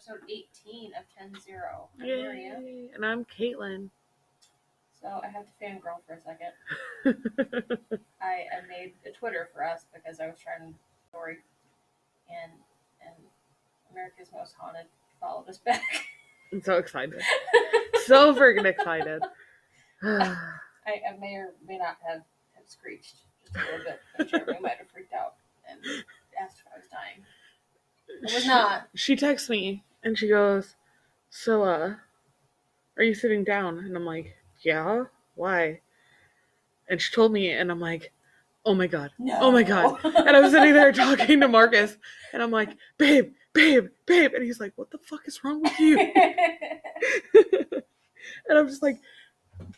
episode 18 of 10 0. I'm Maria. And I'm Caitlin. So I have to fangirl for a second. I, I made a Twitter for us because I was trying to story and and America's Most Haunted followed us back. I'm so excited. so freaking excited. I, I may or may not have, have screeched just a little bit. I'm sure we might have freaked out and asked if I was dying. I was not. she texts me and she goes, So, uh, are you sitting down? And I'm like, Yeah, why? And she told me, and I'm like, Oh my god. No. Oh my God. And I was sitting there talking to Marcus, and I'm like, Babe, babe, babe. And he's like, What the fuck is wrong with you? and I'm just like,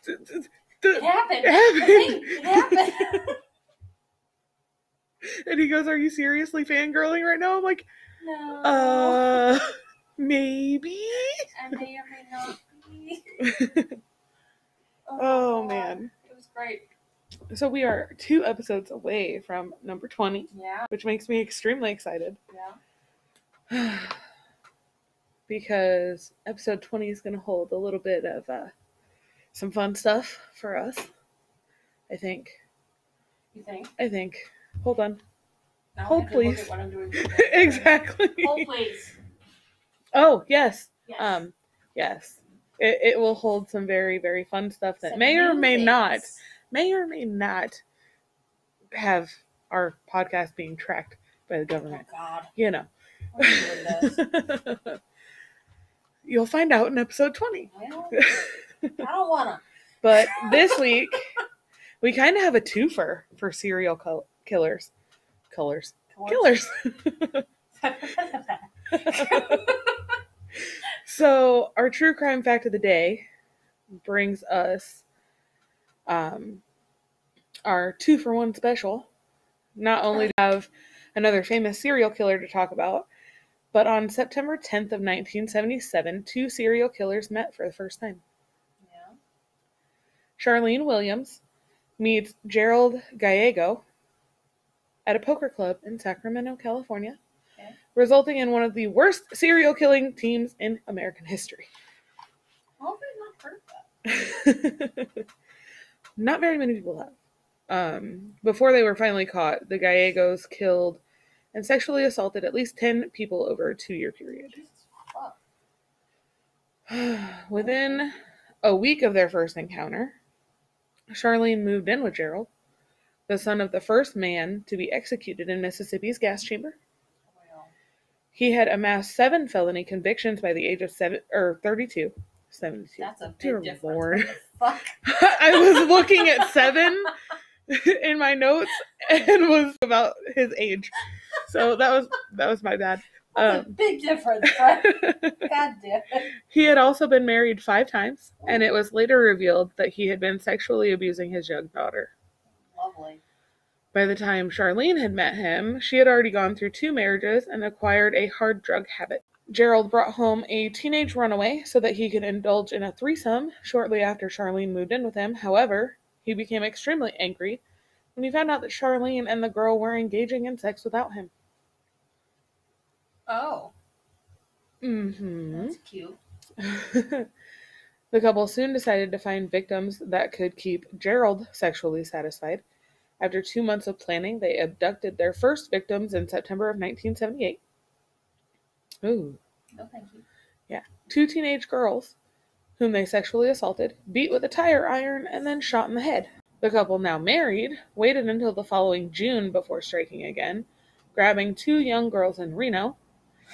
"D- d- d- it happened. It happened. It happened. And he goes, Are you seriously fangirling right now? I'm like, no. Uh, maybe. I may or may not be. Oh, God. man. It was great. So we are two episodes away from number 20, Yeah, which makes me extremely excited yeah. because episode 20 is going to hold a little bit of uh, some fun stuff for us. I think. You think? I think. Hold on. Now Hold, have to look please. what I'm doing. exactly. Hold, please. Oh, yes. Yes. Um, yes. It, it will hold some very, very fun stuff that Some may or may not may or may not have our podcast being tracked by the Oh government. God. You know. What are you doing this? You'll find out in episode 20. Well, I don't wanna. But this week, we kind of have a twofer for serial killers. Killers. Killers. so, our true crime fact of the day brings us um, our two for one special. Not only to have another famous serial killer to talk about, but on September 10th of 1977, two serial killers met for the first time. yeah. Charlene Williams meets Gerald Gallego at a poker club in Sacramento, California, Okay. resulting in one of the worst serial killing teams in American history. How have I not heard that? Not very many people have. Um, before they were finally caught, the Gallegos killed and sexually assaulted at least 10 people over a two year period. Within a week of their first encounter, Charlene moved in with Gerald, the son of the first man to be executed in Mississippi's gas chamber. He had amassed seven felony convictions by the age of seven or 32. 72. that's a big Dear difference. Lord. Fuck? I was looking at seven in my notes and was about his age. So that was that was my bad. A Um, big difference, right? God damn it. he had also been married five times, and it was later revealed that he had been sexually abusing his young daughter. Lovely. By the time Charlene had met him, she had already gone through two marriages and acquired a hard drug habit. Gerald brought home a teenage runaway so that he could indulge in a threesome shortly after Charlene moved in with him. However, he became extremely angry when he found out that Charlene and the girl were engaging in sex without him. Oh, Mm-hmm. that's cute. the couple soon decided to find victims that could keep Gerald sexually satisfied. After two months of planning, they abducted their first victims in September of 1978. Ooh. No, thank you. Yeah. Two teenage girls, whom they sexually assaulted, beat with a tire iron, and then shot in the head. The couple, now married, waited until the following June before striking again, grabbing two young girls in Reno.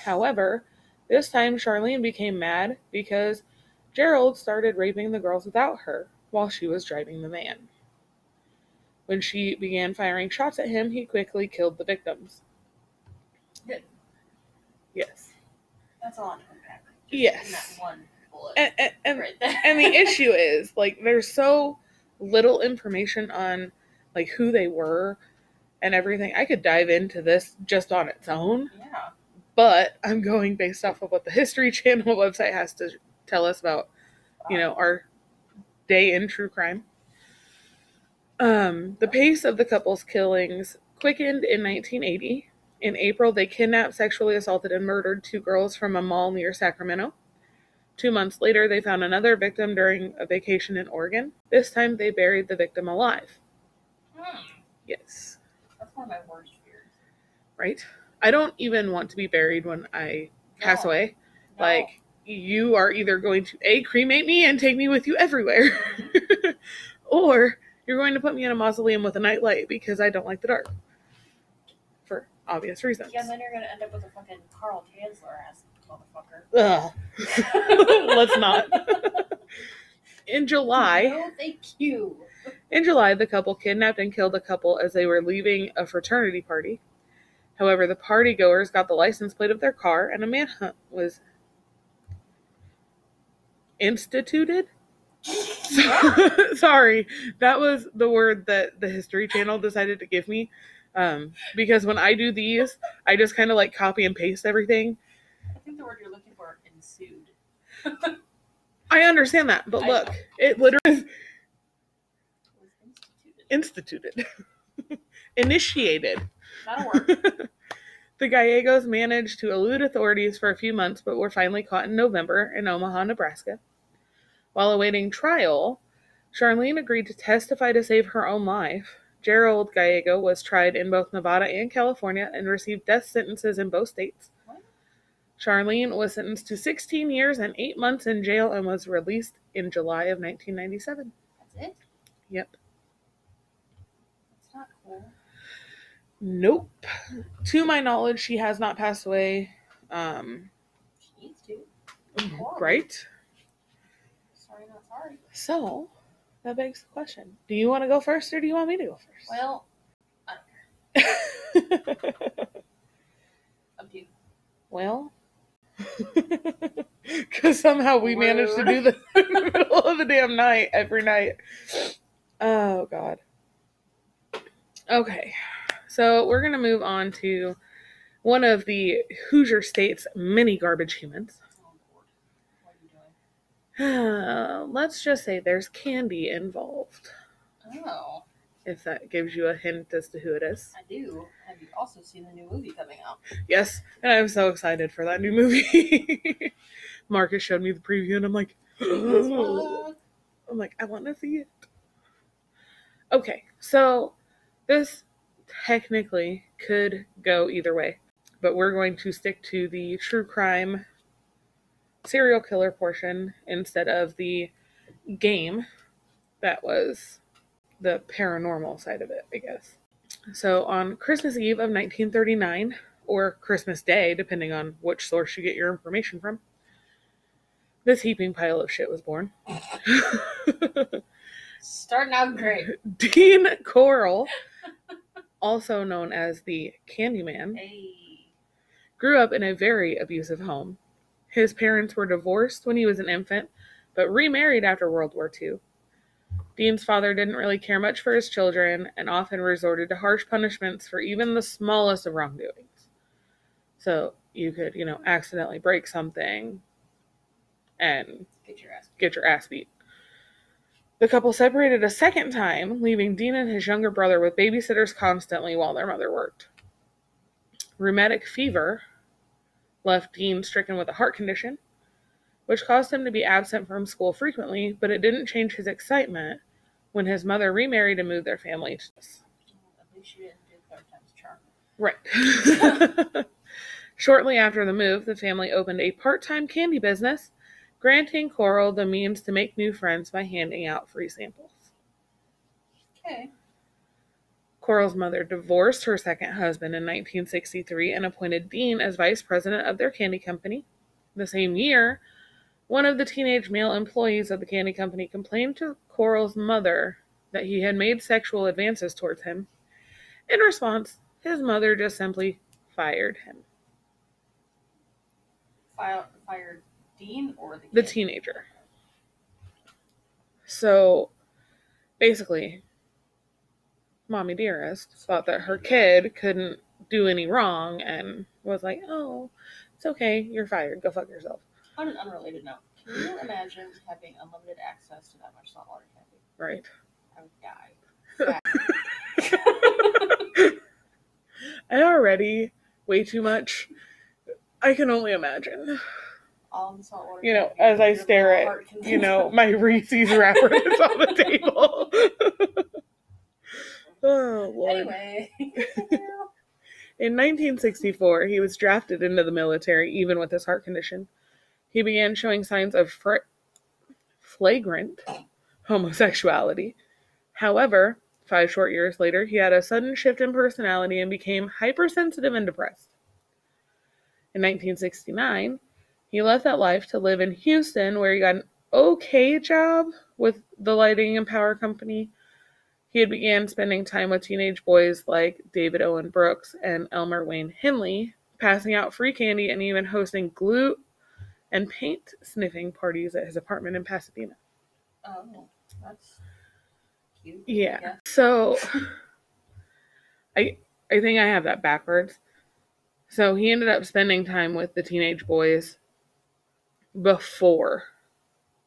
However, this time Charlene became mad because Gerald started raping the girls without her while she was driving the van. When she began firing shots at him, he quickly killed the victims. Good. Yes. That's a lot to unpack. Yes. One bullet. And, and, and, right there. and the issue is, like, there's so little information on, like, who they were and everything. I could dive into this just on its own, Yeah. but I'm going based off of what the History Channel website has to tell us about, you know, our day in true crime. Um, the pace of the couple's killings quickened in 1980 In April, they kidnapped, sexually assaulted, and murdered two girls from a mall near Sacramento. Two months later, they found another victim during a vacation in Oregon. This time, they buried the victim alive. Hmm. Yes. That's one of my worst fears. Right? I don't even want to be buried when I pass No. away. No. Like, you are either going to A, cremate me and take me with you everywhere, or you're going to put me in a mausoleum with a nightlight because I don't like the dark. For obvious reasons. Yeah, and then you're gonna end up with a fucking Carl Tanzler ass motherfucker. Ugh. Let's not. In July, No, thank you. in July, the couple kidnapped and killed a couple as they were leaving a fraternity party. However, the party goers got the license plate of their car and a manhunt was instituted. Sorry, that was the word that the History Channel decided to give me. Um, because when I do these, I just kind of like copy and paste everything. I think the word you're looking for ensued. I understand that, but look, it literally instituted. instituted, initiated. That'll work. The Gallegos managed to elude authorities for a few months, but were finally caught in November in Omaha, Nebraska. While awaiting trial, Charlene agreed to testify to save her own life. Gerald Gallego was tried in both Nevada and California and received death sentences in both states. Charlene was sentenced to 16 years and 8 months in jail and was released in July of 1997. That's it. Yep. It's not cool. Nope. To my knowledge, she has not passed away. Um, She needs to. Cool. Not sorry. So, that begs the question Do you want to go first or do you want me to go first? Well, up to you. well, because somehow we managed to do this in the middle of the damn night every night. Oh, God. Okay, so we're going to move on to one of the Hoosier State's many garbage humans. Oh, Lord. What are you doing? Let's just say there's candy involved, Oh, if that gives you a hint as to who it is. I do. Have you also seen the new movie coming out? Yes, and I'm so excited for that new movie. Marcus showed me the preview, and I'm like, I'm like, I want to see it. Okay, so this technically could go either way, but we're going to stick to the true crime serial killer portion instead of the game that was the paranormal side of it, I guess. So on Christmas Eve of 1939, or Christmas Day, depending on which source you get your information from, this heaping pile of shit was born. Starting out great. Dean Corll, also known as the Candyman, Hey. grew up in a very abusive home. His parents were divorced when he was an infant, but remarried after World War II. Dean's father didn't really care much for his children and often resorted to harsh punishments for even the smallest of wrongdoings. So you could, you know, accidentally break something and Get your ass. get your ass beat. The couple separated a second time, leaving Dean and his younger brother with babysitters constantly while their mother worked. Rheumatic fever left Dean stricken with a heart condition, which caused him to be absent from school frequently, but it didn't change his excitement when his mother remarried and moved their family to At least you didn't do third time's charm. Right. Shortly after the move, the family opened a part time candy business, granting Corll the means to make new friends by handing out free samples. Okay. Corll's mother divorced her second husband in 1963 and appointed Dean as vice president of their candy company. The same year, one of the teenage male employees of the candy company complained to Corll's mother that he had made sexual advances towards him. In response, his mother just simply fired him. Fired Dean or the the teenager. So basically, Mommy Dearest thought that her kid couldn't do any wrong and was like, oh, it's okay, you're fired, go fuck yourself. On an unrelated note, can you imagine having unlimited access to that much saltwater candy? Right. I would die. I already way too much. I can only imagine. All the salt water. You know, as I stare at, you know, my Reese's wrapper that's on the table. oh, Lord. Anyway. In 1964, he was drafted into the military even with his heart condition. He began showing signs of fr- flagrant homosexuality. However, five short years later, he had a sudden shift in personality and became hypersensitive and depressed. In 1969, he left that life to live in Houston, where he got an okay job with the lighting and power company. He had began spending time with teenage boys like David Owen Brooks and Elmer Wayne Henley, passing out free candy and even hosting glue and paint sniffing parties at his apartment in Pasadena. oh, that's cute. Yeah. Yeah. So I I think I have that backwards. So he ended up spending time with the teenage boys before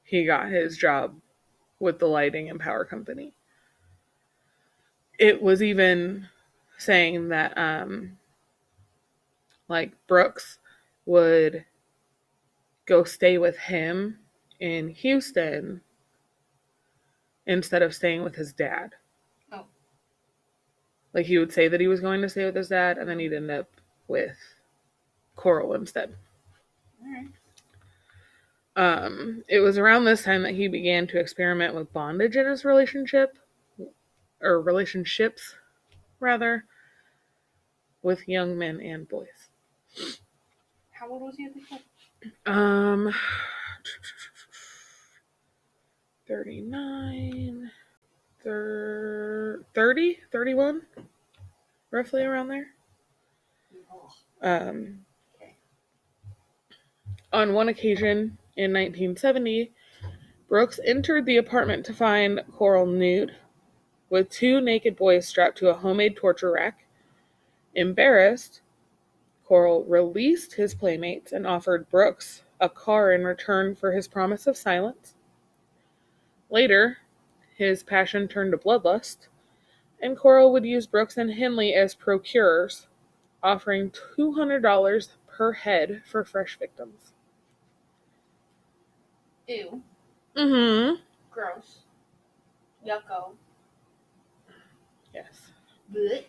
he got his job with the lighting and power company. It was even saying that um like Brooks would go stay with him in Houston instead of staying with his dad. Oh. Like he would say that he was going to stay with his dad, and then he'd end up with Corll instead. Alright. Um, it was around this time that he began to experiment with bondage in his relationship, or relationships, rather, with young men and boys. How old was he at the time? Um, 39, thir- 30, 31, roughly around there. Um, on one occasion in 1970, Brooks entered the apartment to find Corll nude, with two naked boys strapped to a homemade torture rack. Embarrassed, Corll released his playmates and offered Brooks a car in return for his promise of silence. Later, his passion turned to bloodlust, and Corll would use Brooks and Henley as procurers, offering $200 per head for fresh victims. Ew. Mm-hmm. Gross. Yucko. Yes. Blech.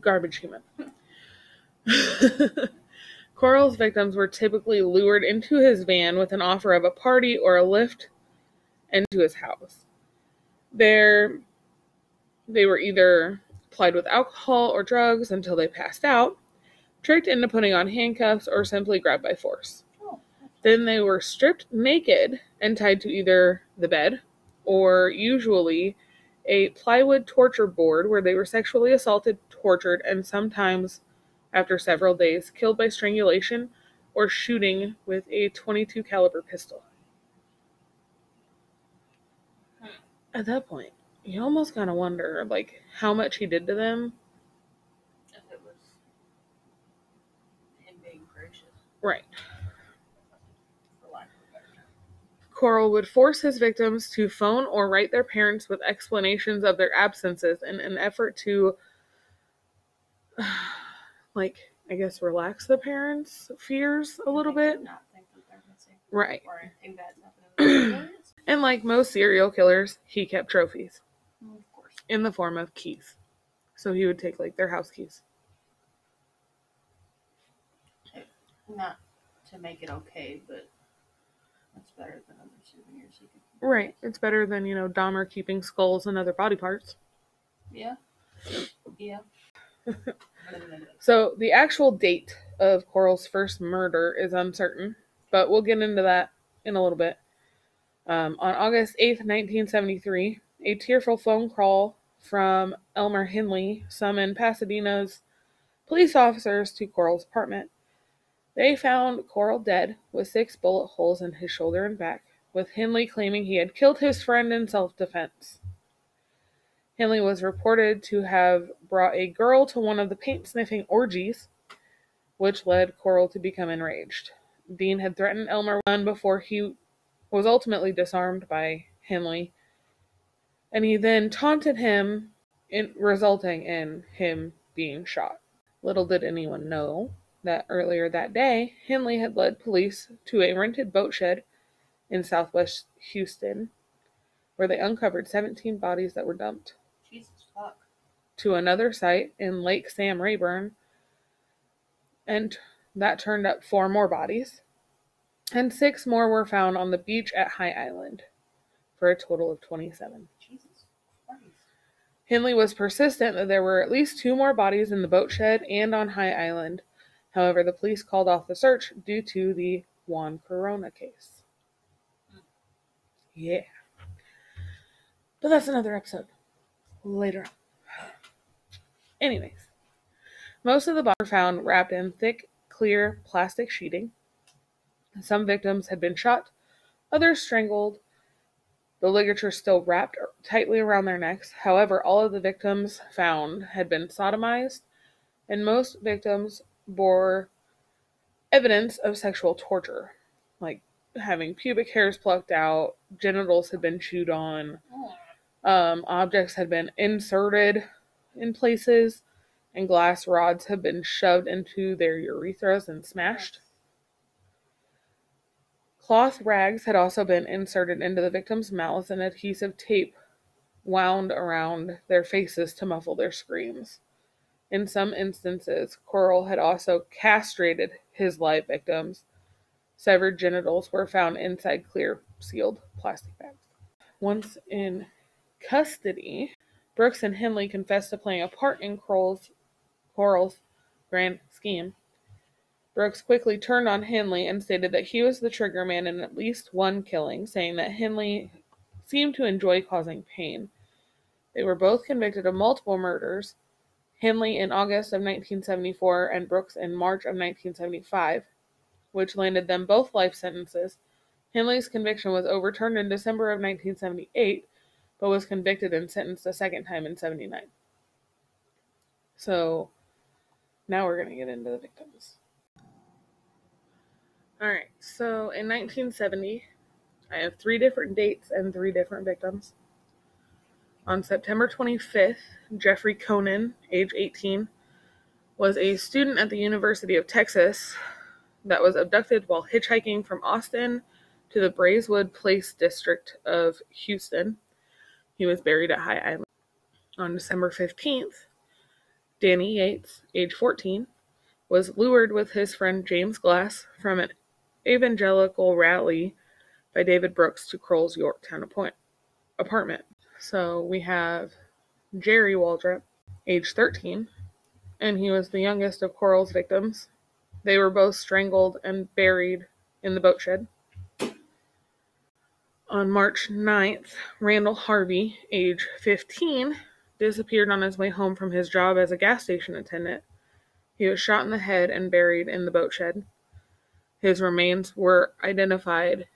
Garbage human. Corll's victims were typically lured into his van with an offer of a party or a lift into his house. There, they were either plied with alcohol or drugs until they passed out, tricked into putting on handcuffs, or simply grabbed by force. Oh. Then they were stripped naked and tied to either the bed or usually a plywood torture board where they were sexually assaulted, tortured, and sometimes, after several days, killed by strangulation or shooting with a 22 caliber pistol. At that point, you almost kind of wonder like how much he did to them. If it was him being gracious, Right. for lack of a better term. Corll would force his victims to phone or write their parents with explanations of their absences in an effort to, like, I guess, relax the parents' fears a little bit. Not think that they're missing. Or Right. anything bad's happening. And like most serial killers, he kept trophies of course. in the form of keys. So he would take, like, their house keys. Not to make it okay, but better than other souvenirs you could. Right. It's better than, you know, Dahmer keeping skulls and other body parts. Yeah. Yeah. So the actual date of Corll's first murder is uncertain, but we'll get into that in a little bit. Um, on August 8th, 1973, a tearful phone call from Elmer Henley summoned Pasadena's police officers to Corll's apartment. They found Corll dead with six bullet holes in his shoulder and back, with Henley claiming he had killed his friend in self defense. Henley was reported to have brought a girl to one of the paint sniffing orgies, which led Corll to become enraged. Dean had threatened Elmer one before he was ultimately disarmed by Henley, and he then taunted him, in, resulting in him being shot. Little did anyone know that earlier that day, Henley had led police to a rented boat shed in southwest Houston where they uncovered 17 bodies that were dumped, Jesus fuck. to another site in Lake Sam Rayburn, and that turned up four more bodies, and six more were found on the beach at High Island, for a total of 27. Jesus Christ. Henley was persistent that there were at least two more bodies in the boat shed and on High Island. However, the police called off the search due to the Juan Corona case. Yeah. But that's another episode. Later on. Anyways, most of the bodies were found wrapped in thick, clear plastic sheeting. Some victims had been shot, others strangled, the ligature still wrapped tightly around their necks. However, all of the victims found had been sodomized, and most victims bore evidence of sexual torture, like having pubic hairs plucked out, genitals had been chewed on, um, objects had been inserted in places, and glass rods had been shoved into their urethras and smashed. Cloth rags had also been inserted into the victims' mouths and adhesive tape wound around their faces to muffle their screams. In some instances, Corll had also castrated his live victims. Severed genitals were found inside clear, sealed plastic bags. Once in custody, Brooks and Henley confessed to playing a part in Corll's, Corll's grand scheme. Brooks quickly turned on Henley and stated that he was the trigger man in at least one killing, saying that Henley seemed to enjoy causing pain. They were both convicted of multiple murders, Henley in August of 1974 and Brooks in March of 1975, which landed them both life sentences. Henley's conviction was overturned in December of 1978, but was convicted and sentenced a second time in 79. So now we're going to get into the victims. All right, so in 1970, I have three different dates and three different victims. On September 25th, Jeffrey Konen, age 18, was a student at the University of Texas that was abducted while hitchhiking from Austin to the Braeswood Place district of Houston. He was buried at High Island. On December 15th, Danny Yates, age 14, was lured with his friend James Glass from an evangelical rally by David Brooks to Corll's Yorktown appoint- apartment. So we have Jerry Waldrop, age 13, and he was the youngest of Corll's victims. They were both strangled and buried in the boat shed. On March 9th, Randall Harvey, age 15, disappeared on his way home from his job as a gas station attendant. He was shot in the head and buried in the boat shed. His remains were identified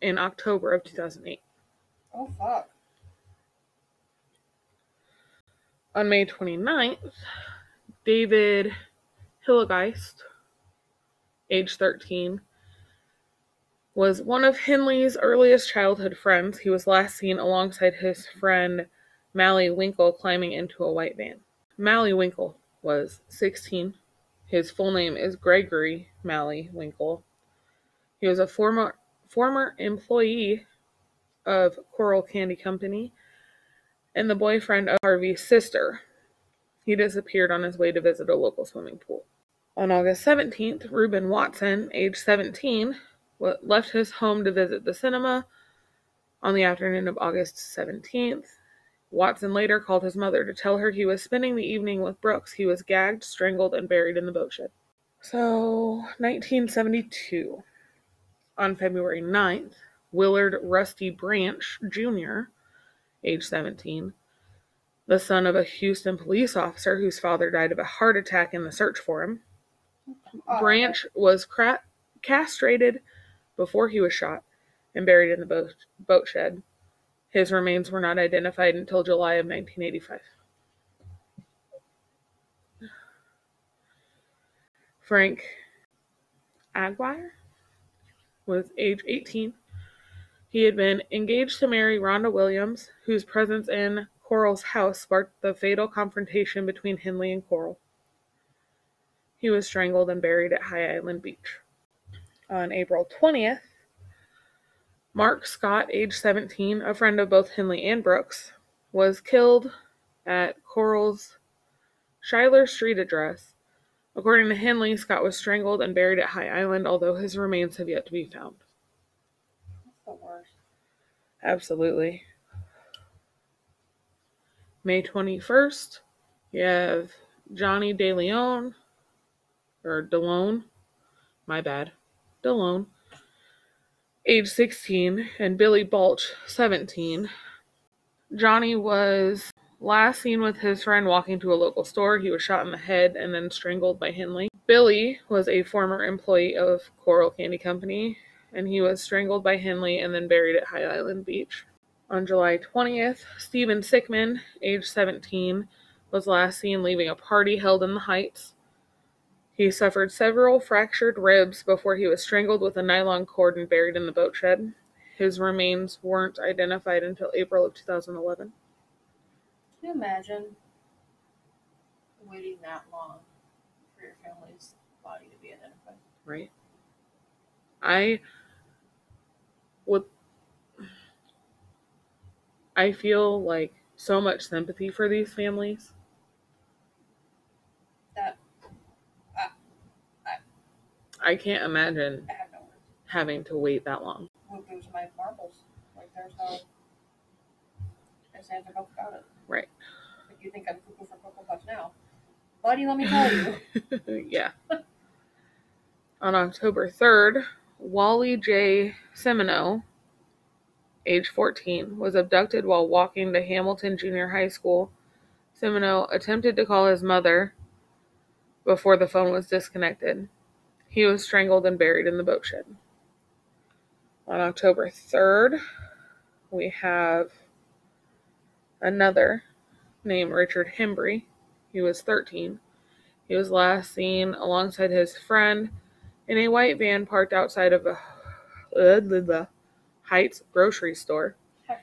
in October of 2008. oh fuck. On May 29th, David Hilligiest, age 13, was one of Henley's earliest childhood friends. He was last seen alongside his friend Malley Winkle climbing into a white van. Malley Winkle was 16. His full name is Gregory Malley Winkle. He was a former former employee of Corll Candy Company and the boyfriend of Harvey's sister. He disappeared on his way to visit a local swimming pool. On August 17th, Reuben Watson, age 17, left his home to visit the cinema. On the afternoon of August 17th, Watson later called his mother to tell her he was spending the evening with Brooks. He was gagged, strangled, and buried in the boat shed. So, 1972. On February 9th, Willard Rusty Branch Jr., age 17, the son of a Houston police officer whose father died of a heart attack in the search for him. Oh, Branch was cra- castrated before he was shot and buried in the boat, boat shed. His remains were not identified until July of 1985. Frank Aguirre was age 18. He had been engaged to marry Rhonda Williams, whose presence in Corll's house sparked the fatal confrontation between Henley and Corll. He was strangled and buried at High Island Beach. On April 20th, Mark Scott, age 17, a friend of both Henley and Brooks, was killed at Corll's Schuyler Street address. According to Henley, Scott was strangled and buried at High Island, although his remains have yet to be found. Absolutely. May 21st, you have Johnny DeLeon, or DeLone, my bad, DeLone, age 16, and Billy Baulch, 17. Johnny was last seen with his friend walking to a local store. He was shot in the head and then strangled by Henley. Billy was a former employee of Corll Candy Company, and he was strangled by Henley and then buried at High Island Beach. On July 20th, Stephen Sickman, age 17, was last seen leaving a party held in the Heights. He suffered several fractured ribs before he was strangled with a nylon cord and buried in the boat shed. His remains weren't identified until April of 2011. Can you imagine waiting that long for your family's body to be identified? Right? I would. I feel like so much sympathy for these families. That I I can't imagine I no having to wait that long. Lose my marbles. Like there's no there's answer about it. Right. If you think I'm cuckoo for cocoa puffs now, buddy, let me tell you. yeah. On October 3rd, Wally J. Simoneaux, age 14, was abducted while walking to Hamilton Junior High School. Simoneaux attempted to call his mother before the phone was disconnected. He was strangled and buried in the boat shed. On October 3rd, we have another named Richard Hembree. He was 13. He was last seen alongside his friend in a white van parked outside of a uh, Heights grocery store.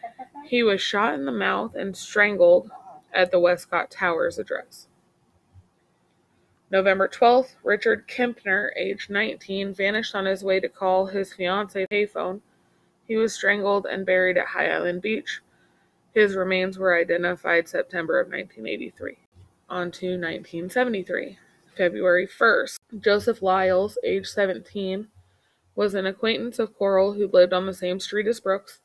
He was shot in the mouth and strangled at the Westcott Towers address. November 12th, Richard Kempner, age 19, vanished on his way to call his fiancee payphone. He was strangled and buried at High Island Beach. His remains were identified September of 1983. On to 1973. February 1st, Joseph Lyles, age 17, was an acquaintance of Corll who lived on the same street as Brooks.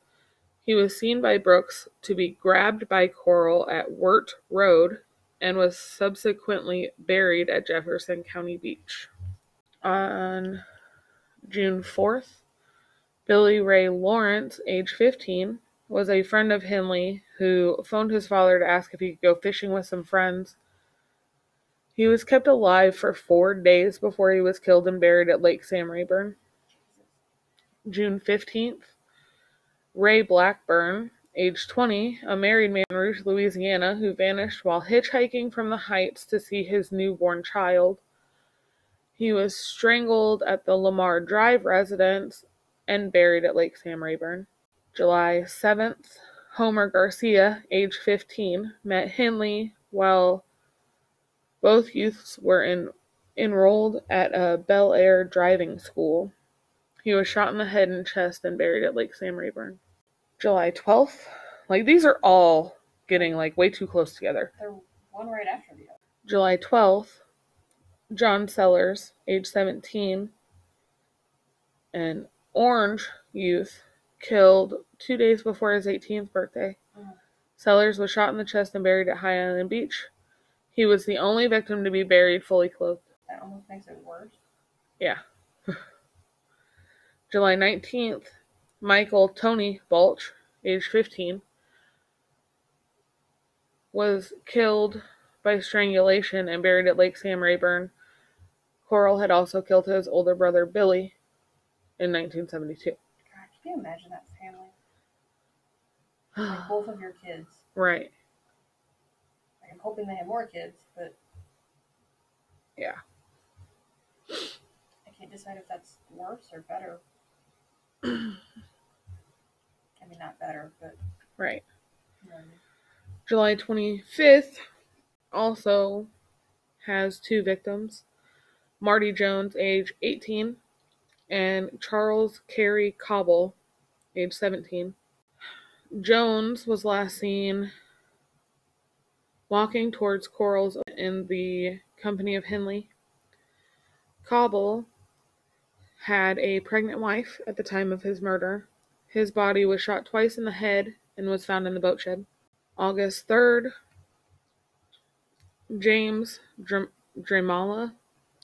He was seen by Brooks to be grabbed by Corll at Wirt Road and was subsequently buried at Jefferson County Beach. On June 4th, Billy Ray Lawrence, age 15, was a friend of Henley who phoned his father to ask if he could go fishing with some friends. He was kept alive for four days before he was killed and buried at Lake Sam Rayburn. June 15th, Ray Blackburn, age 20, a married man in Rouge, Louisiana, who vanished while hitchhiking from the heights to see his newborn child. He was strangled at the Lamar Drive residence and buried at Lake Sam Rayburn. July 7th, Homer Garcia, age 15, met Henley while both youths were in, enrolled at a Bellaire driving school. He was shot in the head and chest and buried at Lake Sam Rayburn. July 12th. Like these are all getting like way too close together. They're one right after the other. July 12th, John Sellers, age 17, an orange youth, killed two days before his 18th birthday. Mhm. Sellers was shot in the chest and buried at High Island Beach. He was the only victim to be buried fully clothed. That almost makes it worse. Yeah. July 19th, Michael Tony Baulch, age 15, was killed by strangulation and buried at Lake Sam Rayburn. Corll had also killed his older brother Billy in 1972. God, can you imagine that family? Like both of your kids. right. I'm hoping they have more kids, but Yeah. I can't decide if that's worse or better. I mean, not better, but Right. you know, I mean. July 25th also has two victims. Marty Jones, age 18, and Charles Carey Cobble, age 17. Jones was last seen walking towards Corll's in the company of Henley. Cobble had a pregnant wife at the time of his murder. His body was shot twice in the head and was found in the boat shed. August 3rd, James Dr-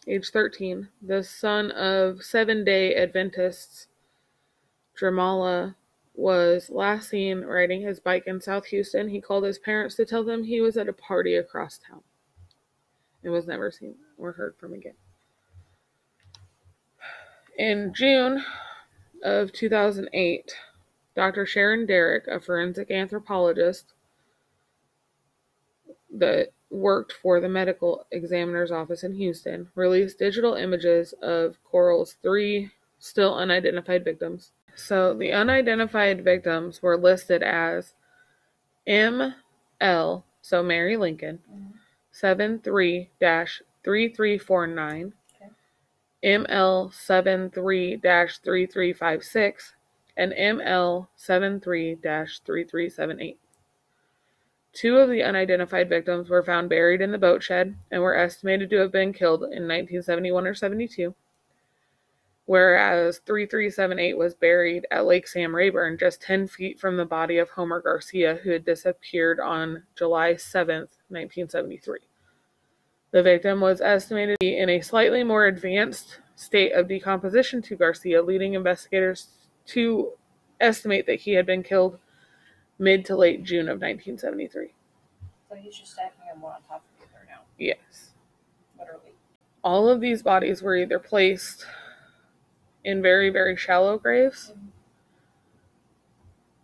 age 13, the son of seven day Adventists. Dreymala was last seen riding his bike in South Houston. He called his parents to tell them he was at a party across town and was never seen or heard from again. In June of 2008, Dr. Sharon Derrick, a forensic anthropologist that worked for the medical examiner's office in Houston, released digital images of Corll's three still unidentified victims. So the unidentified victims were listed as ML, so Mary Lincoln, Mhm. 73 3349, Okay. ML 73 3356, and ML 73 3378. Two of the unidentified victims were found buried in the boat shed and were estimated to have been killed in 1971 or 72, whereas 3378 was buried at Lake Sam Rayburn, just 10 feet from the body of Homer Garcia, who had disappeared on July 7th, 1973. The victim was estimated to be in a slightly more advanced state of decomposition to Garcia, leading investigators to estimate that he had been killed mid to late June of 1973. So he's just stacking them one on top of the other now, Yes. literally. All of these bodies were either placed in very, very shallow graves Mhm.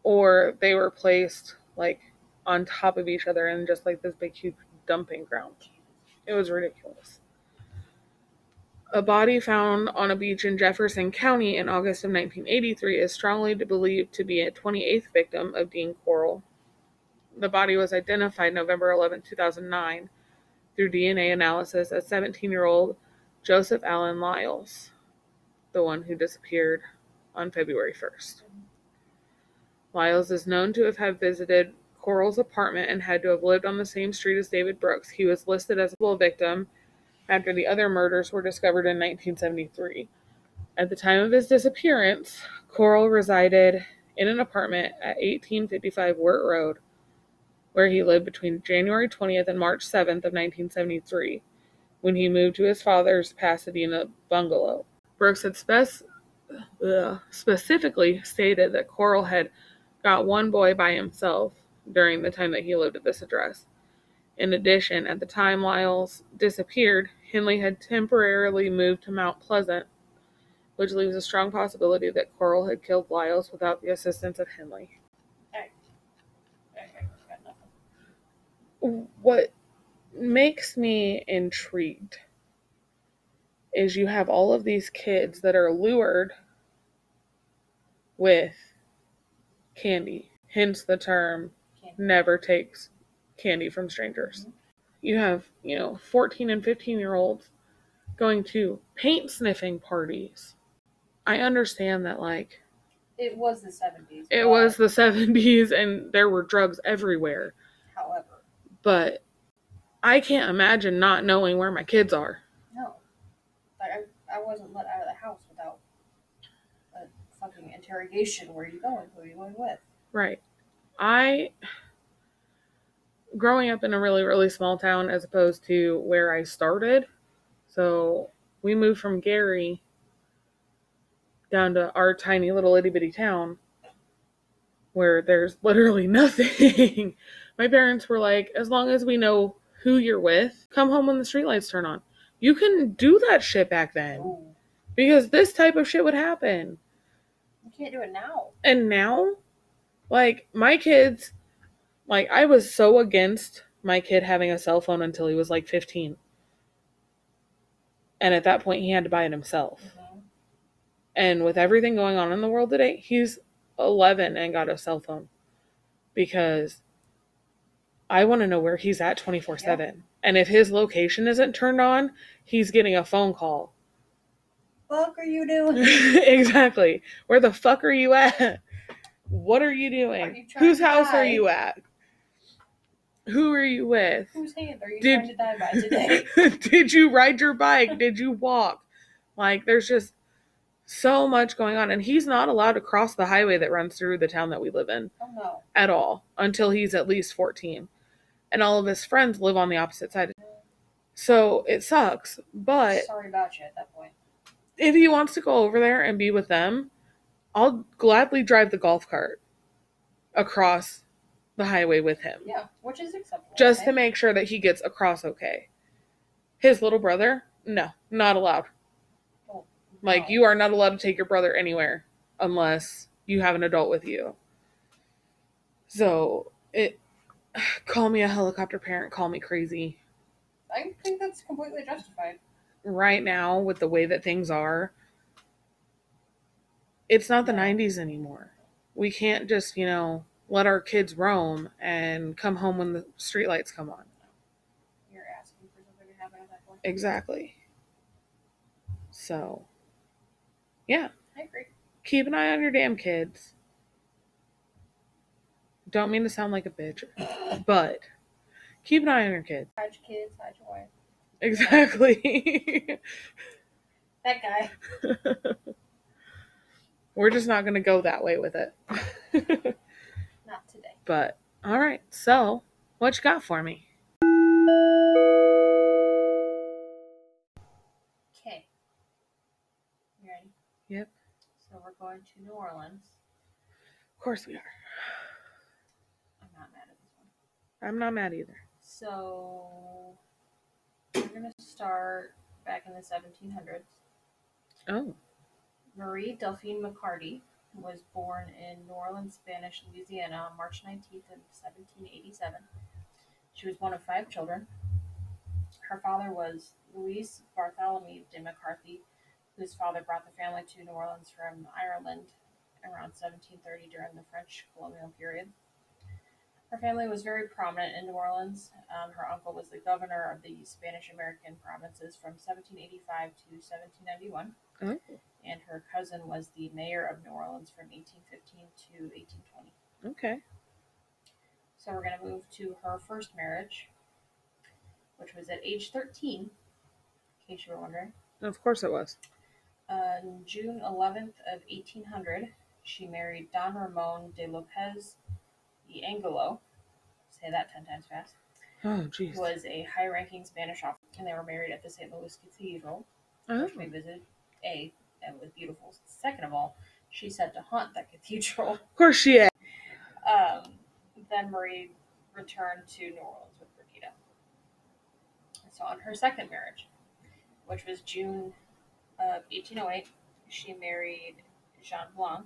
or they were placed like on top of each other in just like this big, huge dumping ground. It was ridiculous. A body found on a beach in Jefferson County in August of 1983 is strongly believed to be a 28th victim of Dean Corll. The body was identified November 11, 2009, through DNA analysis as 17 year old Joseph Allen Lyles, the one who disappeared on February 1st. Lyles is known to have visited Corll's apartment and had to have lived on the same street as David Brooks. He was listed as a victim after the other murders were discovered in 1973. At the time of his disappearance, Corll resided in an apartment at 1855 Wirt Road, where he lived between January 20th and March 7th of 1973, when he moved to his father's Pasadena bungalow. Brooks had spec- ugh, specifically stated that Corll had got one boy by himself during the time that he lived at this address. In addition, at the time Lyles disappeared, Henley had temporarily moved to Mount Pleasant, which leaves a strong possibility that Corll had killed Lyles without the assistance of Henley. What makes me intrigued is you have all of these kids that are lured with candy, hence the term Can't. never takes candy from strangers. Mm-hmm. You have, you know, 14 and 15 year olds going to paint sniffing parties. I understand that, like, It was the 70s. it was the 70s and there were drugs everywhere, However, but I can't imagine not knowing where my kids are. I wasn't let out of the house without a fucking interrogation. Where are you going? Who are you going with? Right. I growing up in a really really small town as opposed to where I started. So, we moved from Gary down to our tiny little itty bitty town where there's literally nothing. My parents were like, as long as we know who you're with, come home when the streetlights turn on. You couldn't do that shit back then Ooh, because this type of shit would happen. you can't do it now. And now, like, my kids, like, I was so against my kid having a cell phone until he was like 15. And at that point, he had to buy it himself. Mhm. And with everything going on in the world today, he's 11 and got a cell phone because I want to know where he's at 24 7. And if his location isn't turned on, he's getting a phone call. Fuck are you doing? exactly. Where the fuck are you at? What are you doing? Are you Whose house are you at? Who are you with? Whose hand are you Did- trying to die by today? Did you ride your bike? Did you walk? Like, there's just so much going on. And he's not allowed to cross the highway that runs through the town that we live in oh no. at all until he's at least 14. And all of his friends live on the opposite side. So it sucks. But Sorry about you at that point. if he wants to go over there and be with them, I'll gladly drive the golf cart across the highway with him Yeah, which is acceptable. just to make sure that he gets across okay. His little brother, no, not allowed. Oh, Like you are not allowed to take your brother anywhere unless you have an adult with you. So it call me a helicopter parent, call me crazy. I think that's completely justified. Right now with the way that things are, it's not the 90s anymore. We can't just, you know, let our kids roam and come home when the streetlights come on. You're asking for something to happen at that point. Exactly. So, yeah, I agree. keep an eye on your damn kids. Don't mean to sound like a bitch, but keep an eye on your kids. Hide your kids, hide your wife. Exactly. That guy. We're just not going to go that way with it. Not today. but, all right. So, what you got for me? Okay. You ready? Yep. So we're going to New Orleans. Of course we are. I'm not mad at this one. I'm not mad either. So we're gonna start back in the 1700s. Oh, Marie Delphine McCarty was born in New Orleans, Spanish Louisiana on March 19th of 1787. She was one of five children. Her father was Louis Bartholomew de McCarthy, whose father brought the family to New Orleans from Ireland around 1730 during the French colonial period. Her family was very prominent in New Orleans. Um, her uncle was the governor of the Spanish American provinces from 1785 to 1791 oh, and her cousin was the mayor of New Orleans from 1815 to 1820. okay. So we're going to move to her first marriage, which was at age 13, in case you were wondering. Of course it was. On June 11th of 1800, she married Don Ramon de Lopez y Angelo. Say that 10 times fast. Oh, jeez. Was a high-ranking Spanish officer, and they were married at the St. Louis Cathedral. Oh, which we visited. A, and it was beautiful. Second of all, she said to haunt that cathedral. of course she is. Um, then Marie returned to New Orleans with Perdita. So on her second marriage, which was June of 1808, she married Jean Blanc,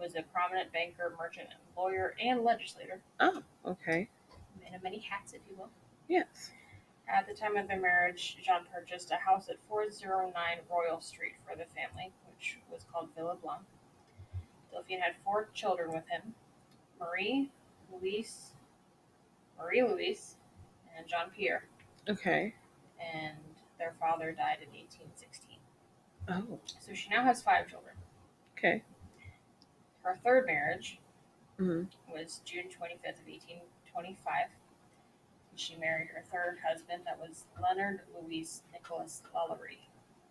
was a prominent banker, merchant, lawyer, and legislator. Oh, okay. Man of many hats, if you will. Yes. At the time of their marriage, Jean purchased a house at 409 Royal Street for the family, which was called Villa Blanc. Delphine had four children with him Marie, Louise, Marie Louise, and Jean Pierre, Okay. and their father died in 1816. Oh, So she now has five children. okay. Her third marriage hmm was June 25th of 1825. She married her third husband, that was Leonard Louise Nicholas Lalaurie.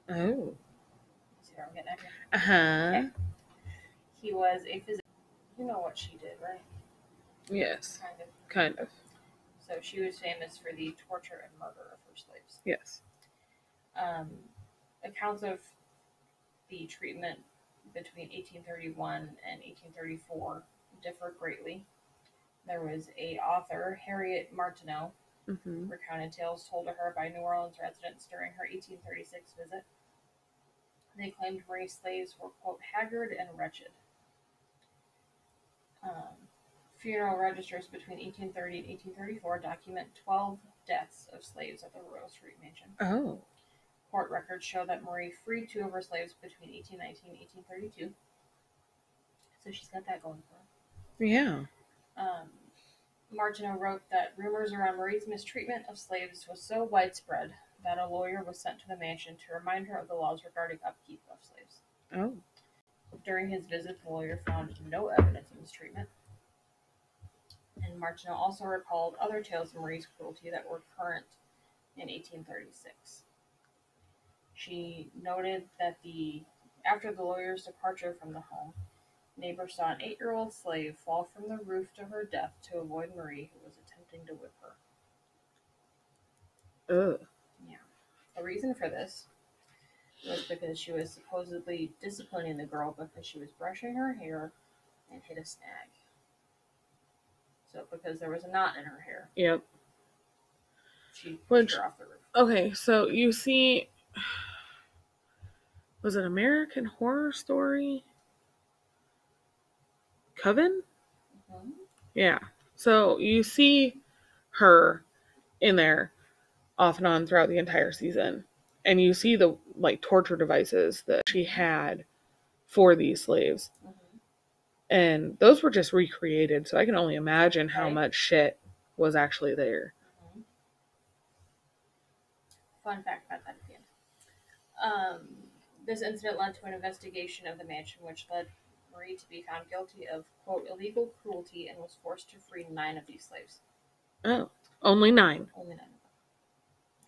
Oh. See where I'm getting at here? Uh huh. Okay. He was a physician. You know what she did, right? Yes. Kind of. Kind of. So she was famous for the torture and murder of her slaves. Yes. Um, accounts of the treatment between 1831 and 1834 differ greatly. There was a author, Harriet Martineau, hmm recounted tales told to her by New Orleans residents during her 1836 visit. They claimed Marie's slaves were, quote, haggard and wretched. Um, funeral registers between 1830 and 1834 document 12 deaths of slaves at the Royal Street Mansion. Oh. Court records show that Marie freed two of her slaves between 1819 and 1832. So she's got that going for her. Yeah. Um, Martineau wrote that rumors around Marie's mistreatment of slaves was so widespread that a lawyer was sent to the mansion to remind her of the laws regarding upkeep of slaves. Oh. During his visit, the lawyer found no evidence of mistreatment. And Martineau also recalled other tales of Marie's cruelty that were current in 1836. She noted that the after the lawyer's departure from the home, neighbors saw an eight-year-old slave fall from the roof to her death to avoid Marie, who was attempting to whip her. Ugh. Yeah. The reason for this was because she was supposedly disciplining the girl because she was brushing her hair and hit a snag. So because there was a knot in her hair, Yep. she pushed Which- her off the roof. Okay, so you see, was it American Horror Story? Coven? Mhm. Yeah. So you see her in there off and on throughout the entire season. And you see the like torture devices that she had for these slaves. Mhm. And those were just recreated, so I can only imagine how Right. much shit was actually there. Mhm. Fun fact about that at the end. Um, this incident led to an investigation of the mansion, which led Marie to be found guilty of quote illegal cruelty and was forced to free nine of these slaves. Oh, only nine. Only nine.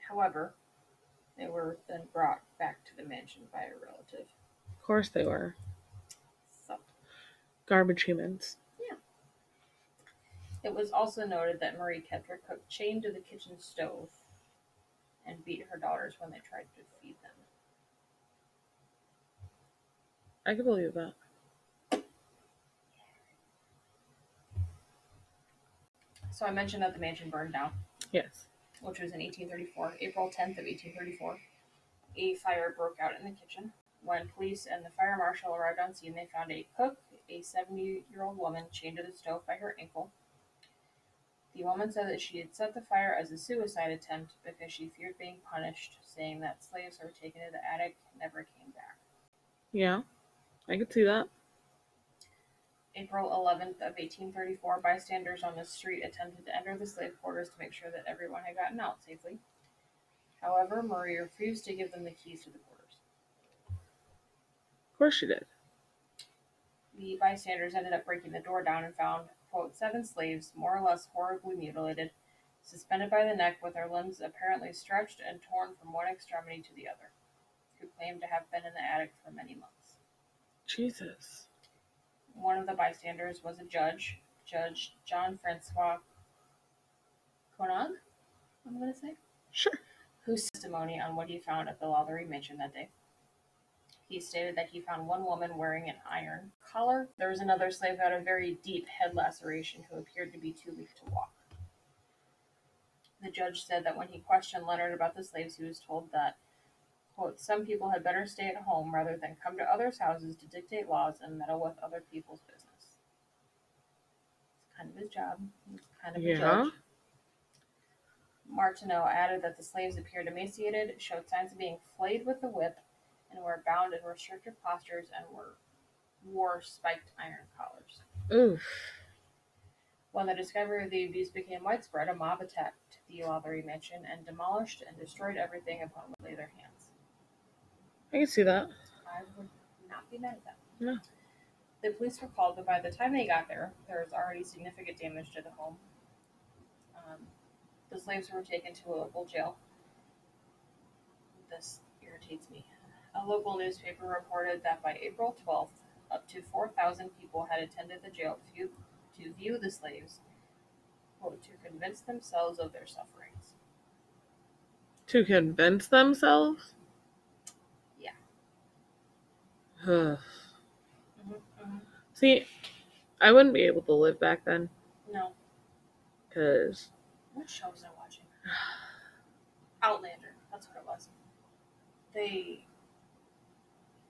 However, they were then brought back to the mansion by a relative. Of course they were. So Garbage humans. it was also noted that Marie kept her cook chained to the kitchen stove and beat her daughters when they tried to feed them. I can believe that. So I mentioned that the mansion burned down. Yes. which was in 1834, April 10th of 1834, a fire broke out in the kitchen. When police and the fire marshal arrived on scene, they found a cook, a 70-year-old woman, chained to the stove by her ankle. The woman said that she had set the fire as a suicide attempt because she feared being punished, saying that slaves who were taken to the attic never came back. Yeah. I could see that. April 11th of 1834, bystanders on the street attempted to enter the slave quarters to make sure that everyone had gotten out safely. However, Marie refused to give them the keys to the quarters. Of course she did. The bystanders ended up breaking the door down and found, quote, seven slaves, more or less horribly mutilated, suspended by the neck with their limbs apparently stretched and torn from one extremity to the other, who claimed to have been in the attic for many months. Jesus. One of the bystanders was a judge, Judge John Francois Conag, I'm going to say, Sure. whose testimony on what he found at the LaLaurie Mansion that day. He stated that he found one woman wearing an iron collar. There was another slave who had a very deep head laceration who appeared to be too weak to walk. The judge said that when he questioned Leonard about the slaves, he was told that, quote, some people had better stay at home rather than come to others' houses to dictate laws and meddle with other people's business. It's kind of his job. He's kind of a judge. Martineau added that the slaves appeared emaciated, showed signs of being flayed with a whip, and were bound in restrictive postures and were wore spiked iron collars. Oof. When the discovery of the abuse became widespread, a mob attacked the LaLaurie Mansion and demolished and destroyed everything upon which lay their hands. I can see that. I would not be mad at that. No. The police were called, but by the time they got there, there was already significant damage to the home. Um, the slaves were taken to a local jail. This irritates me. A local newspaper reported that by April 12th, up to 4,000 people had attended the jail to view, to view the slaves, quote, to convince themselves of their sufferings. To convince themselves? Yeah. Mm-hmm, See, I wouldn't be able to live back then No. because What show was I watching? Outlander. That's what it was. They.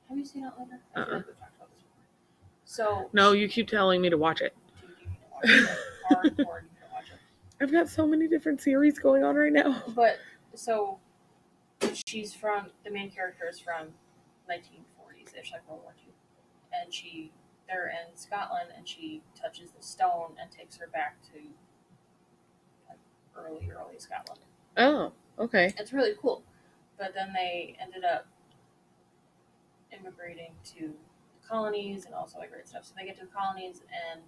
Have you seen Outlander? I feel Uh-uh. like we've talked about this before. So. no, you keep telling me to watch it. Dude, you need to watch it. Hardcore, you need to watch it. I've got so many different series going on right now. But so, she's from the main character is from 1940s ish, like World War II, and she they're in Scotland, and she touches the stone and takes her back to early, early Scotland. Oh, okay. It's really cool. But then they ended up immigrating to the colonies and also like great stuff. So they get to the colonies and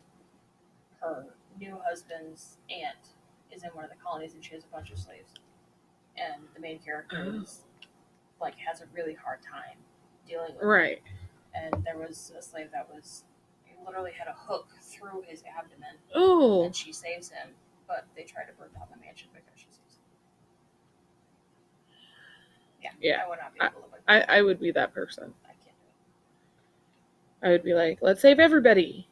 her new husband's aunt is in one of the colonies and she has a bunch of slaves. And the main character Oh. is like has a really hard time dealing with. Right. And there was a slave that was literally had a hook through his abdomen Oh, and she saves him, but they try to burn down the mansion because she saves him. Yeah. Yeah, I would not be able to live like I. I would be that person. I can't do it. I would be like, let's save everybody.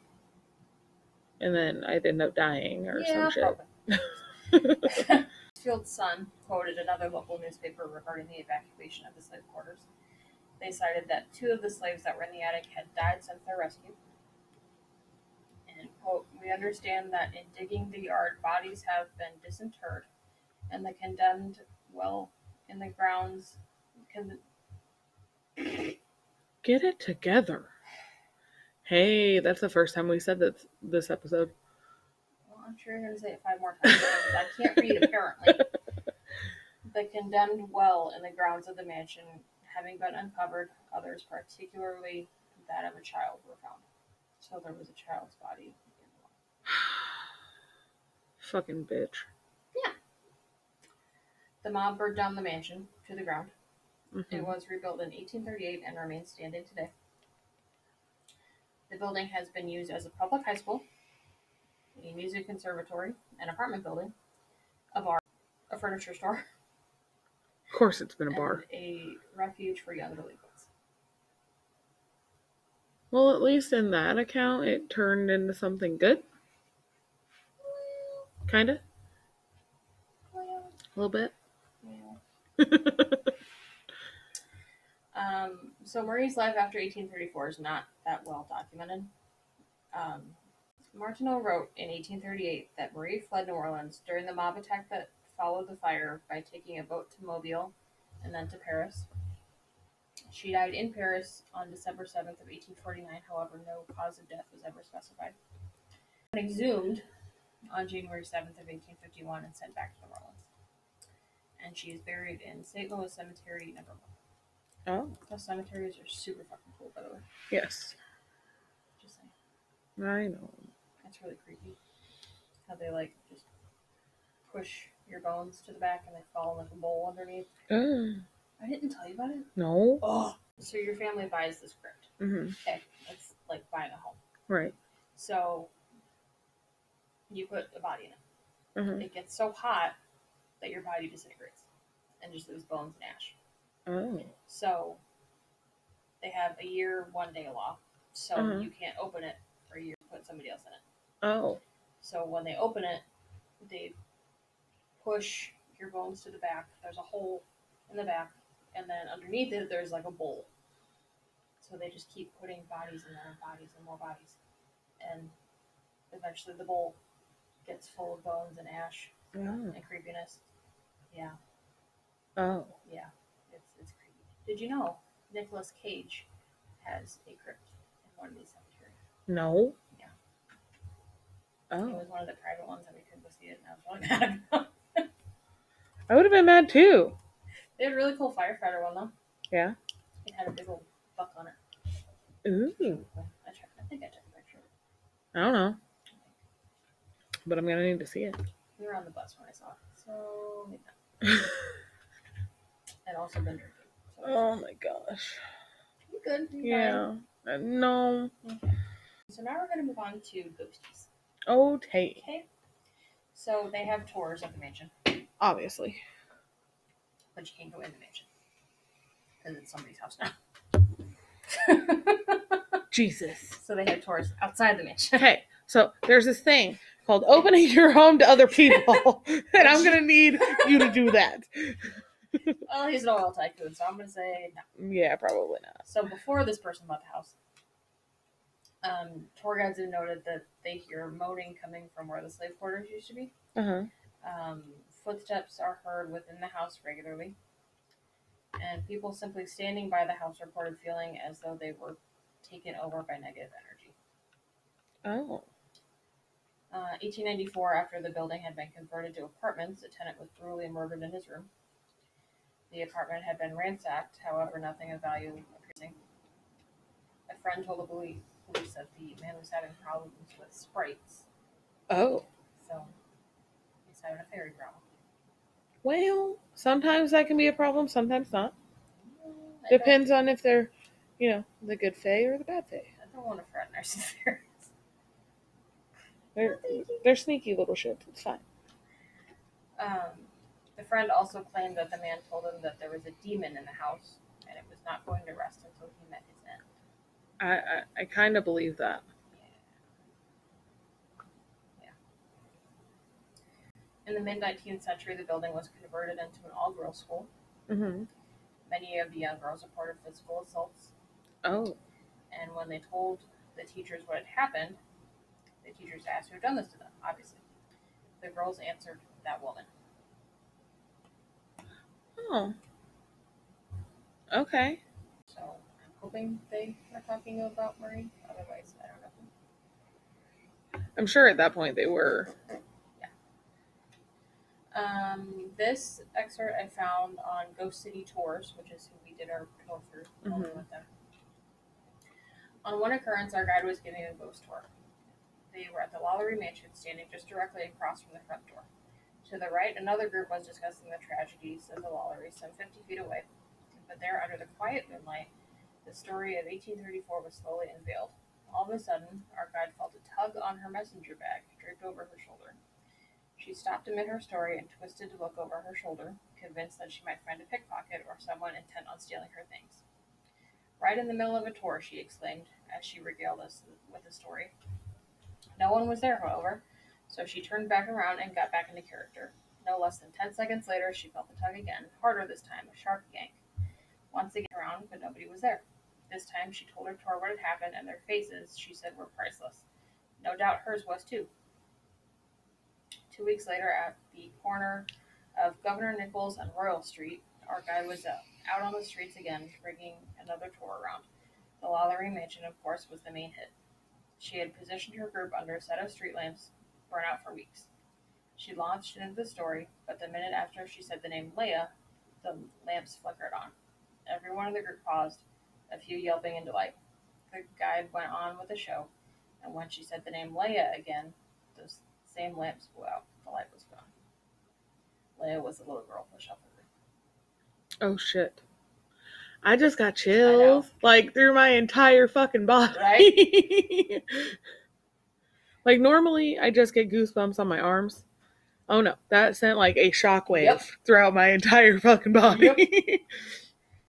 And then I'd end up dying or. Yeah, some shit. Field's son quoted another local newspaper regarding the evacuation of the slave quarters. They cited that two of the slaves that were in the attic had died since their rescue. And quote, we understand that in digging the yard, bodies have been disinterred, and the condemned well in the grounds. Con- Get it together. Hey, that's the first time we said that this episode. well, I'm sure you're going to say it five more times. I can't read, apparently. The condemned well in the grounds of the mansion having been uncovered, others, particularly that of a child, were found. So there was a child's body in the well. Fucking bitch. Yeah. The mob burned down the mansion to the ground. Mhm. It was rebuilt in 1838 and remains standing today. The building has been used as a public high school, a music conservatory, an apartment building, a bar, a furniture store, Of course, it's been a bar. a refuge for young delinquents. Well, at least in that account, it turned into something good. Kinda. A little bit. well. Um, so Murray's life after 1834 is not that well documented. Um, Martineau wrote in 1838 that Marie fled New Orleans during the mob attack that followed the fire by taking a boat to Mobile and then to Paris. She died in Paris on December 7th of 1849. However, no cause of death was ever specified. And exhumed on January 7th of 1851 and sent back to New Orleans. And she is buried in St. Louis Cemetery number one. oh, Those cemeteries are super fucking cool, by the way. yes. Just saying. I know. That's really creepy. How they like just push your bones to the back and they fall in like a bowl underneath. Uh, I didn't tell you about it. no. Oh. So your family buys this crypt. hmm Okay. It's like buying a home. Right. So you put a body in it. hmm It gets so hot that your body disintegrates and just leaves bones and ash. Oh. So they have a year, one day law. So Uh-huh. you can't open it for a year and put somebody else in it. Oh. So when they open it, they push your bones to the back. There's a hole in the back, and then underneath it, there's like a bowl. So they just keep putting bodies in there, and bodies and more bodies, and eventually the bowl gets full of bones and ash Oh. and creepiness. Yeah, Oh. yeah, it's it's creepy. Did you know Nicolas Cage has a crypt in one of these cemeteries? No. Yeah. Oh. It was one of the private ones that we couldn't go see it, and I was really mad about. I would have been mad too. They had a really cool firefighter one though. Yeah. It had a big old buck on it. Ooh. I, tried, I think I took a picture. I don't know. But I'm gonna need to see it. We were on the bus when I saw it, so maybe not. I'd also been drinking. So oh my gosh. you good? You Yeah. Uh, no. Okay. So now we're gonna move on to ghosties. Okay. Okay. So they have tours of the mansion, Obviously. but you can't go in the mansion because it's somebody's house now. Jesus. so they have tours outside the mansion. Okay. So there's this thing called opening your home to other people, and I'm gonna need you to do that. well, he's an oil tycoon, so I'm gonna say no. Yeah, probably not. So before this person bought the house, um, tour guides have noted that they hear moaning coming from where the slave quarters used to be. Uh huh. Um, footsteps are heard within the house regularly, and people simply standing by the house reported feeling as though they were taken over by negative energy. Oh. Uh, 1894, after the building had been converted to apartments, a tenant was brutally murdered in his room. The apartment had been ransacked, however, nothing of value appearing. A friend told the police, police that the man was having problems with sprites, Oh. so he's having a fairy problem. Well, sometimes that can be a problem, sometimes not. I Depends on if they're, you know, the good fae or the bad fae. I don't want to fraternize with fairies. They're, they're sneaky little shits. It's fine. Um, the friend also claimed that the man told him that there was a demon in the house and it was not going to rest until he met his end. I, I, I kind of believe that. In the mid 19th century, the building was converted into an all girls school. hmm Many of the young girls reported physical assaults, Oh. and when they told the teachers what had happened, the teachers asked who had done this to them, obviously. The girls answered, that woman. Oh. Okay. So I'm hoping they are talking about Marie. Otherwise, I don't know. I'm sure at that point they were. Um, this excerpt I found on Ghost City Tours, which is who we did our tour through Mhm. with them. On one occurrence, our guide was giving a ghost tour. They were at the LaLaurie Mansion, standing just directly across from the front door. To the right, another group was discussing the tragedies of the LaLaurie, some 50 feet away. But there, under the quiet moonlight, the story of 1834 was slowly unveiled. All of a sudden, our guide felt a tug on her messenger bag, draped over her shoulder. She stopped amid her story and twisted to look over her shoulder, convinced that she might find a pickpocket or someone intent on stealing her things. Right in the middle of a tour, she exclaimed as she regaled us with the story. No one was there, however, so she turned back around and got back into character. No less than ten seconds later, she felt the tug again, harder this time, a sharp yank. Once again around, but nobody was there. This time, she told her tour what had happened, and their faces, she said, were priceless. No doubt hers was too. Two weeks later, at the corner of Governor Nicholls and Royal Street, our guide was uh, out on the streets again, bringing another tour around. The LaLaurie Mansion, of course, was the main hit. She had positioned her group under a set of street lamps, burnt out for weeks. She launched into the story, but the minute after she said the name Leia, the lamps flickered on. Everyone in the group paused, a few yelping in delight. The guide went on with the show, and when she said the name Leia again, those same lamps blew out. The light was gone. Leia was a little girl the roof. Oh shit. I just got chills like through my entire fucking body. like normally I just get goosebumps on my arms. Oh no, that sent like a shockwave Yep. throughout my entire fucking body.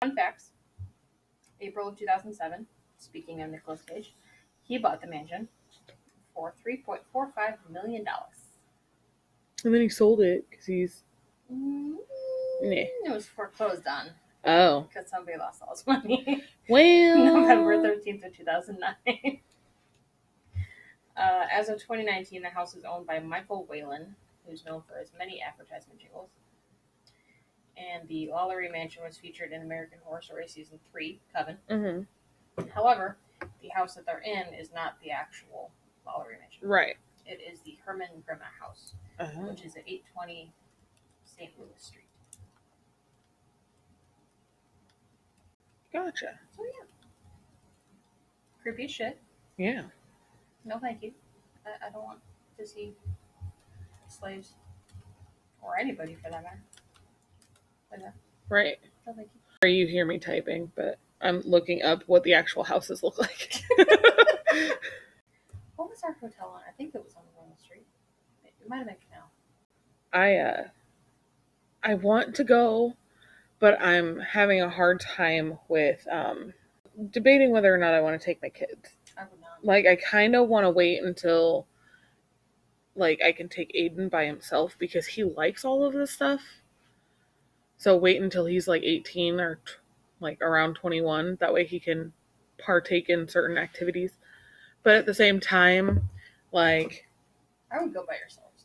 Fun facts. April of 2007, speaking of Nicolas Cage, he bought the mansion for $3.45 million. and then he sold it because he's Mm, Nah. It was foreclosed on oh because somebody lost all his money. well. November 13th of 2009. Uh, as of 2019, the house is owned by Michael Whalen, who's known for his many advertisement jingles. And the LaLaurie Mansion was featured in American Horror Story Season 3, Coven. hmm However, the house that they're in is not the actual LaLaurie Mansion. Right. It is the Herman Grima House, Uh-huh. which is at 820 St. Louis Street. Gotcha. So, yeah. Creepy shit. Yeah. No, thank you. I, I don't want to see slaves or anybody for that matter. That. Right. No, thank you. You hear me typing, but I'm looking up what the actual houses look like. Was our hotel on? I think it was on Royal Street. It, it might have been Canal. I uh I want to go, but I'm having a hard time with um debating whether or not I want to take my kids. I would not. Like I kind of want to wait until like I can take Aiden by himself because he likes all of this stuff. So wait until he's like 18 or t- like around 21 that way he can partake in certain activities. But at the same time, like I would go by yourselves.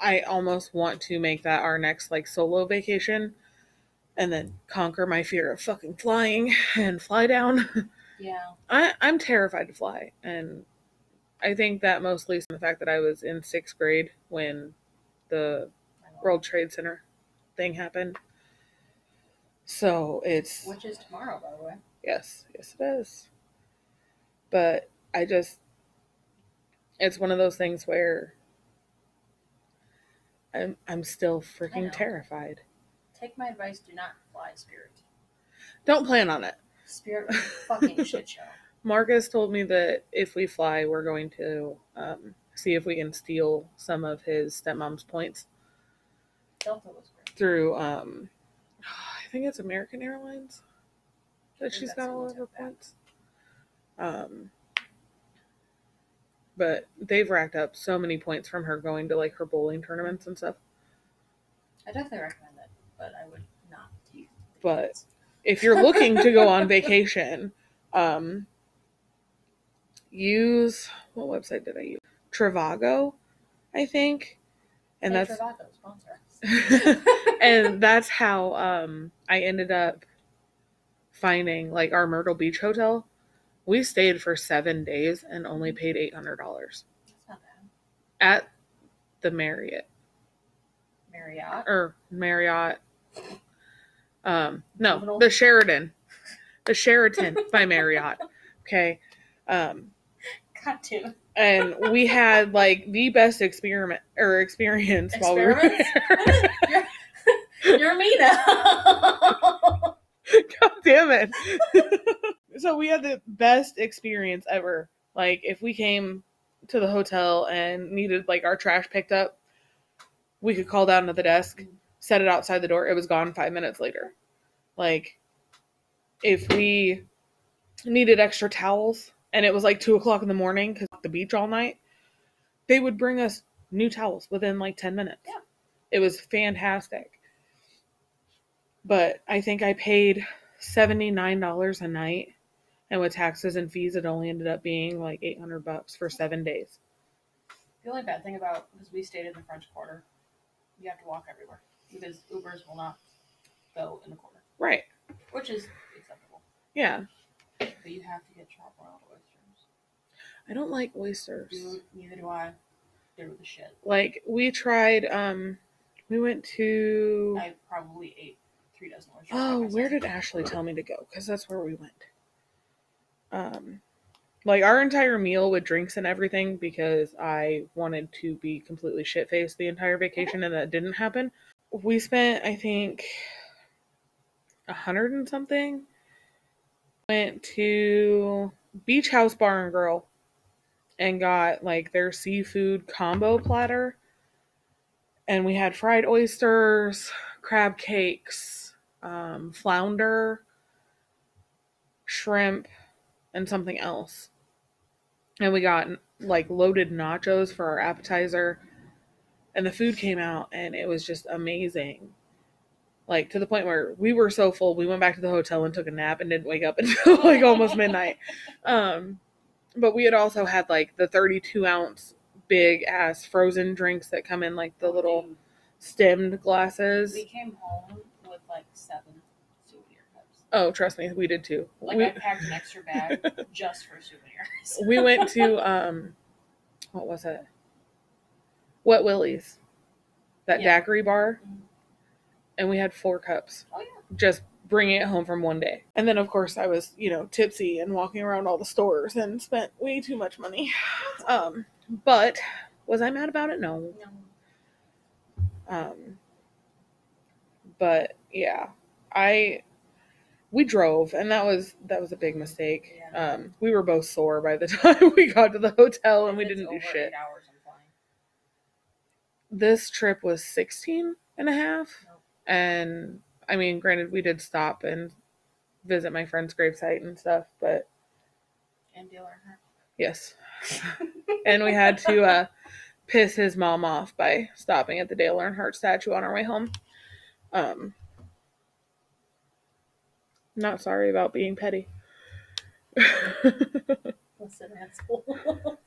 I almost want to make that our next like solo vacation and then conquer my fear of fucking flying and fly down. Yeah. I, I'm terrified to fly and I think that mostly from the fact that I was in sixth grade when the World Trade Center thing happened. So it's Which is tomorrow, by the way. yes, yes it is. But I just it's one of those things where I'm I'm still freaking terrified. Take my advice, do not fly Spirit. Don't plan on it. Spirit fucking shit show. Marcus told me that if we fly, we're going to um, see if we can steal some of his stepmom's points Delta was great. through, um, I think it's American Airlines that she's got all of her points. Um, but they've racked up so many points from her going to like her bowling tournaments and stuff. I definitely recommend it, but I would not use But-. If you're looking to go on vacation, um, use what website did I use? Trivago, I think, and Hey, that's Travato, sponsor and that's how um I ended up finding like our Myrtle Beach hotel. We stayed for seven days and only paid eight hundred dollars That's not bad. at the Marriott Marriott. or Marriott. Um, no, the Sheridan, the Sheraton by Marriott. Okay, um, God damn. and we had like the best experiment or experience while we were there. you're, you're me now. God damn it. so we had the best experience ever. Like if we came to the hotel and needed like our trash picked up, we could call down to the desk, set it outside the door. It was gone five minutes later. Like if we needed extra towels and it was like two o'clock in the morning because the beach all night, they would bring us new towels within like 10 minutes. Yeah. It was fantastic. But I think I paid $79 a night. And with taxes and fees, it only ended up being like 800 bucks for seven days. The only bad thing about because we stayed in the French Quarter, you have to walk everywhere because Ubers will not go in the quarter. Right. which is acceptable. Yeah. But you have to get charbroiled oysters. I don't like oysters. Dude, neither do I. They're the shit. Like we tried, um, we went to. I probably ate three dozen oysters. Oh, where did Ashley tell me to go? Because that's where we went. Um, like our entire meal with drinks and everything, because I wanted to be completely shit faced the entire vacation, and that didn't happen. We spent, I think, a hundred and something. Went to Beach House Bar and Grill and got like their seafood combo platter. And we had fried oysters, crab cakes, um, flounder, shrimp, and something else. And we got like loaded nachos for our appetizer. And the food came out and it was just amazing. Like to the point where we were so full, we went back to the hotel and took a nap and didn't wake up until like almost midnight. Um, but we had also had like the 32 ounce big ass frozen drinks that come in like the little stemmed glasses. We came home with like seven. Oh, trust me, we did too. Like we I packed an extra bag just for souvenirs. we went to um what was it? Wet Willie's. That Yeah. daiquiri bar. Mhm. And we had four cups. Oh yeah. Just bringing it home from one day. And then of course I was, you know, tipsy and walking around all the stores and spent way too much money. Um but was I mad about it? No. No. Um, but yeah, I we drove, and that was that was a big mistake. Yeah. Um, we were both sore by the time we got to the hotel, and we didn't do shit. This trip was 16 and a half, Nope. and I mean, granted, we did stop and visit my friend's gravesite and stuff, but And Dale Earnhardt. yes, and we had to uh, piss his mom off by stopping at the Dale Earnhardt statue on our way home. Um, not sorry about being petty. Listen, asshole.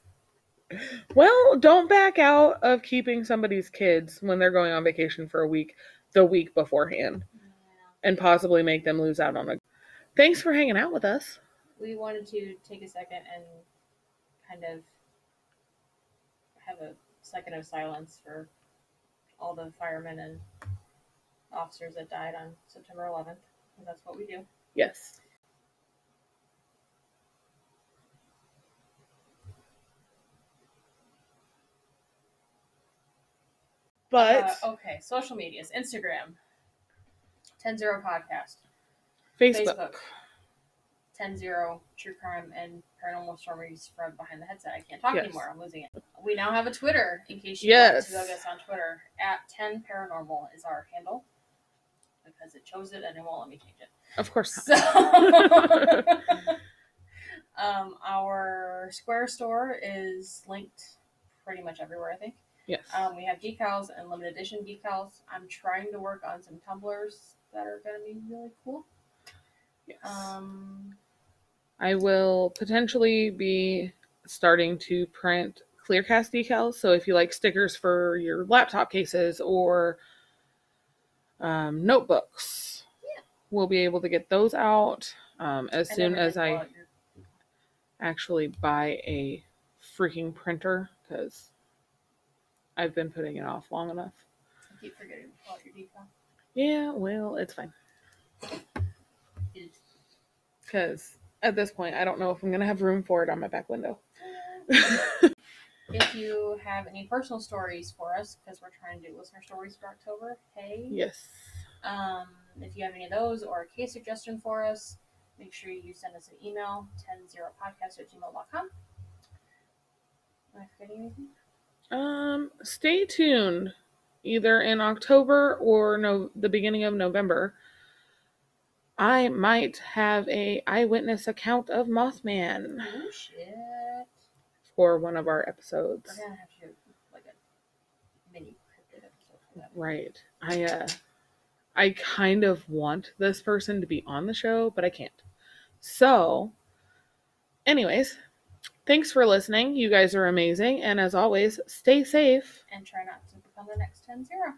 well, don't back out of keeping somebody's kids when they're going on vacation for a week, the week beforehand, and possibly make them lose out on a. Thanks for hanging out with us. we wanted to take a second and kind of have a second of silence for all the firemen and officers that died on September 11th. That's what we do. Yes. But Uh, okay, social medias Instagram, 10 0 podcast, Facebook. Facebook, 10 0 true crime and paranormal stories from behind the headset. I can't talk Yes. anymore. I'm losing it. We now have a Twitter in case you Yes. want to go get us on Twitter. At 10 paranormal is our handle because it chose it and it won't let me change it. Of course. So, um, our Square store is linked pretty much everywhere, I think. Yes. Um, we have decals and limited edition decals. I'm trying to work on some tumblers that are going to be really cool. yes. Um, I will potentially be starting to print Clearcast decals. So if you like stickers for your laptop cases or um, notebooks, Yeah. we'll be able to get those out um, as and soon as I actually buy a freaking printer because I've been putting it off long enough. I keep forgetting to out your decal. Yeah, well, it's fine. Because at this point, I don't know if I'm going to have room for it on my back window. If you have any personal stories for us, because we're trying to do listener stories for October, hey. yes. Um, if you have any of those or a case suggestion for us, make sure you send us an email, 10podcast at gmail.com. Am I forgetting anything? Um, stay tuned. Either in October or no, the beginning of November, I might have a eyewitness account of Mothman Oh shit. For one of our episodes. We're gonna have to do like a mini cryptid episode for that. Right. I uh I kind of want this person to be on the show, but I can't. So, anyways, thanks for listening. You guys are amazing and as always, stay safe. And try not to become the next 10 0.